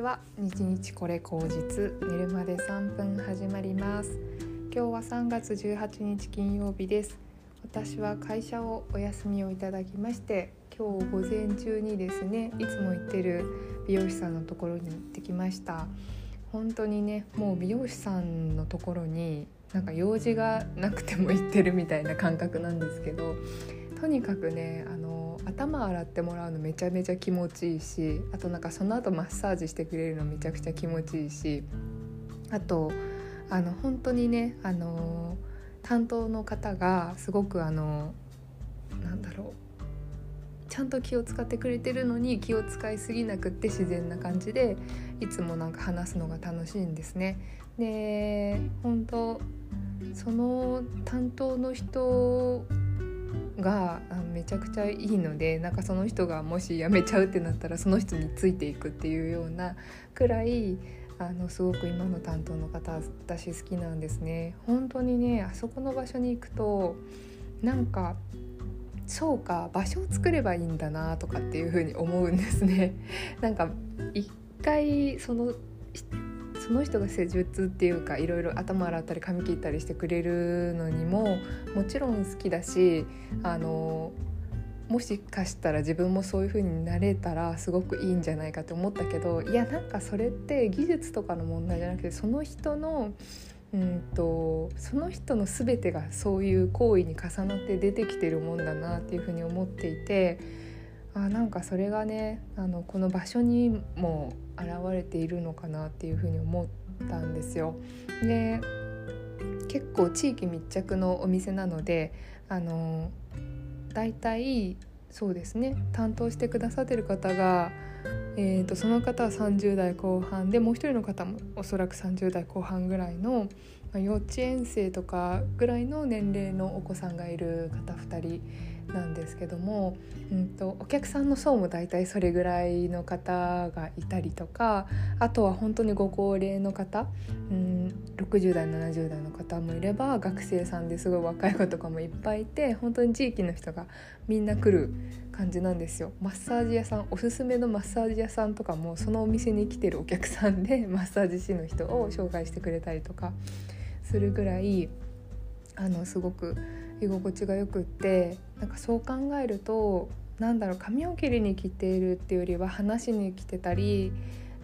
ちは日日これ口実寝るまで3分始まります。今日は3月18日金曜日です。私は会社をお休みをいただきまして今日午前中にですねいつも行ってる美容師さんのところに行ってきました。本当にねもう美容師さんのところになんか用事がなくても行ってるみたいな感覚なんですけどとにかくねあの頭洗ってもらうのめちゃめちゃ気持ちいいしあとなんかその後マッサージしてくれるのめちゃくちゃ気持ちいいしあとあの本当にねあの担当の方がすごくあのなんだろうちゃんと気を使ってくれてるのに気を使いすぎなくって自然な感じでいつもなんか話すのが楽しいんですね。で本当その担当の人がめちゃくちゃいいのでなんかその人がもし辞めちゃうってなったらその人についていくっていうようなくらいあのすごく今の担当の方私好きなんですね。本当にねあそこの場所に行くとなんかそうか場所を作ればいいんだなとかっていう風に思うんですね。なんか一回そのその人が施術っていうかいろいろ頭洗ったり髪切ったりしてくれるのにももちろん好きだしあのもしかしたら自分もそういう風になれたらすごくいいんじゃないかと思ったけどいやなんかそれって技術とかの問題じゃなくてその人のうんとその人の全てがそういう行為に重なって出てきてるもんだなっていうふうに思っていてあなんかそれがねあのこの場所にも現れているのかなっていうふうに思ったんですよ。で結構地域密着のお店なのであのだいたいそうですね担当してくださってる方が、えーと、その方は30代後半でもう一人の方もおそらく30代後半ぐらいの、まあ、幼稚園生とかぐらいの年齢のお子さんがいる方2人なんですけども、うんと、お客さんの層も大体それぐらいの方がいたりとかあとは本当にご高齢の方、うん、60代70代の方もいれば学生さんですごい若い子とかもいっぱいいて本当に地域の人がみんな来る感じなんですよ。マッサージ屋さんおすすめのマッサージ屋さんとかもそのお店に来てるお客さんで マッサージ師の人を紹介してくれたりとかするぐらいあのすごく居心地がよくってなんかそう考えるとなんだろう髪を切りに来ているっていうよりは話しに来てたり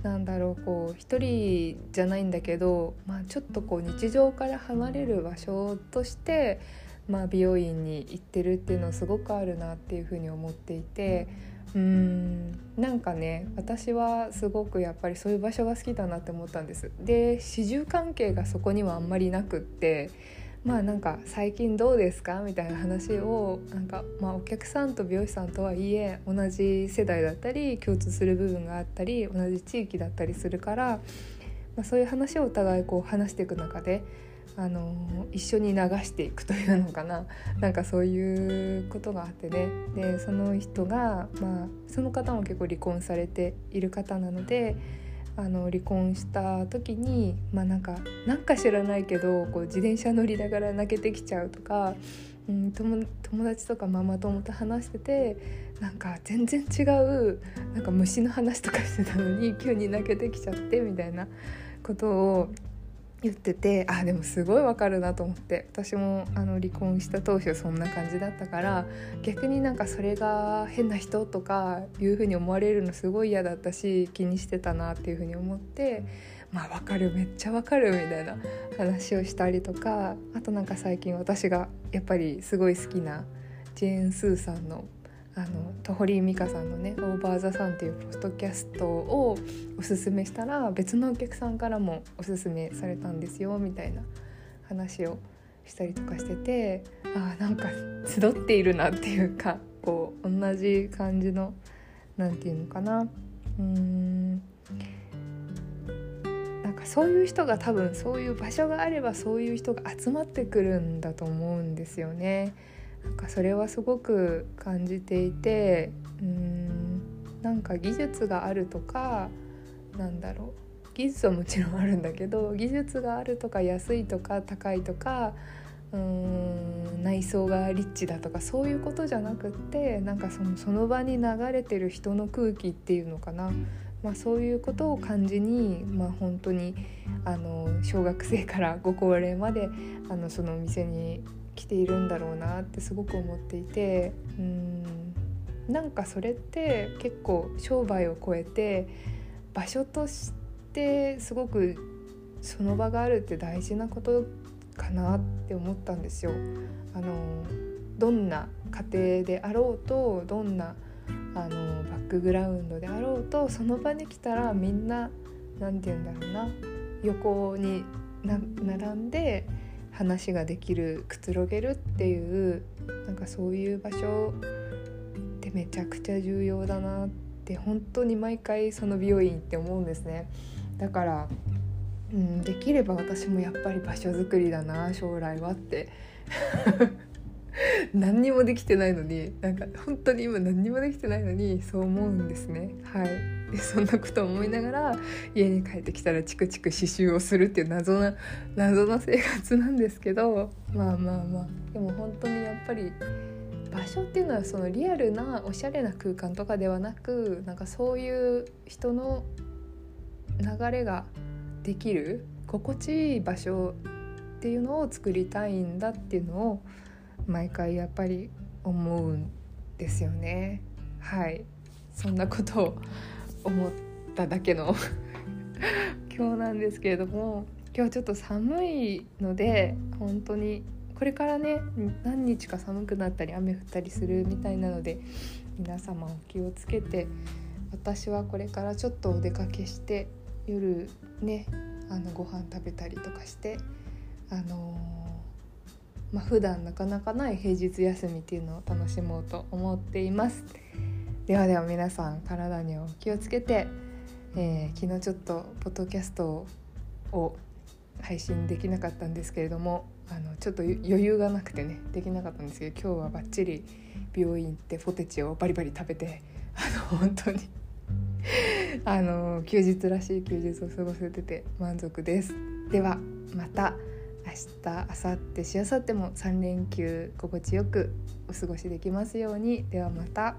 なんだろうこう一人じゃないんだけど、まあ、ちょっとこう日常から離れる場所として、まあ、美容院に行ってるっていうのすごくあるなっていうふうに思っていてうんなんかね私はすごくやっぱりそういう場所が好きだなって思ったんです。で始終関係がそこにはあんまりなくってまあなんか最近どうですかみたいな話をなんかまあお客さんと美容師さんとはいえ同じ世代だったり共通する部分があったり同じ地域だったりするから、まあ、そういう話をお互いこう話していく中であの一緒に流していくというのかななんかそういうことがあってねでその人が、まあ、その方も結構離婚されている方なので。あの離婚した時にまあなんかなんか知らないけどこう自転車乗りながら泣けてきちゃうとか、うん、友達とかママ友と話しててなんか全然違うなんか虫の話とかしてたのに急に泣けてきちゃってみたいなことを言っててあでもすごいわかるなと思って。私もあの離婚した当初そんな感じだったから逆になんかそれが変な人とかいう風に思われるのすごい嫌だったし気にしてたなっていう風に思ってまあわかるめっちゃわかるみたいな話をしたりとかあとなんか最近私がやっぱりすごい好きなジェーン・スーさんのあのと堀井美香さんのね「オーバー・ザ・サン」っていうポストキャストをおすすめしたら別のお客さんからもおすすめされたんですよみたいな話をしたりとかしててあなんか集っているなっていうか こう同じ感じの何て言うのかなうんなんかそういう人が多分そういう場所があればそういう人が集まってくるんだと思うんですよね。なんかそれはすごく感じていてうんなんか技術があるとかなんだろう技術はもちろんあるんだけど技術があるとか安いとか高いとかうーん内装がリッチだとかそういうことじゃなくってなんかそのその場に流れてる人の空気っていうのかな。まあ、そういうことを感じに、まあ、本当にあの小学生からご高齢まであのそのお店に来ているんだろうなってすごく思っていてうんなんかそれって結構商売を超えて場所としてすごくその場があるって大事なことかなって思ったんですよ。あのどんな家庭であろうとどんなあのバックグラウンドであろうとその場に来たらみんな何て言うんだろうな横に並んで話ができるくつろげるっていうなんかそういう場所ってめちゃくちゃ重要だなって本当に毎回その美容院って思うんですね。だからうん、できれば私もやっぱり場所づくりだな将来はって何にもできてないのになんか本当に今何にもできてないのにそう思うんですね。はい。でそんなことを思いながら家に帰ってきたらチクチク刺繍をするっていう謎な謎の生活なんですけどまあまあまあ。でも本当にやっぱり場所っていうのはそのリアルなおしゃれな空間とかではなくなんかそういう人の流れができる心地いい場所っていうのを作りたいんだっていうのを毎回やっぱり思うんですよね。はい。そんなことを思っただけの 今日なんですけれども今日ちょっと寒いので本当にこれからね何日か寒くなったり雨降ったりするみたいなので皆様お気をつけて私はこれからちょっとお出かけして夜ねあのご飯食べたりとかしてあのー、まあ普段なかなかない平日休みっていうのを楽しもうと思っています。ではでは皆さん体にお気をつけて、えー、昨日ちょっとポッドキャストを配信できなかったんですけれどもあのちょっと余裕がなくてねできなかったんですけど今日はバッチリ病院行ってポテチをバリバリ食べてあの本当にあの休日らしい休日を過ごせてて満足です。ではまた。明日明後日しあさっても3連休心地よくお過ごしできますようにではまた。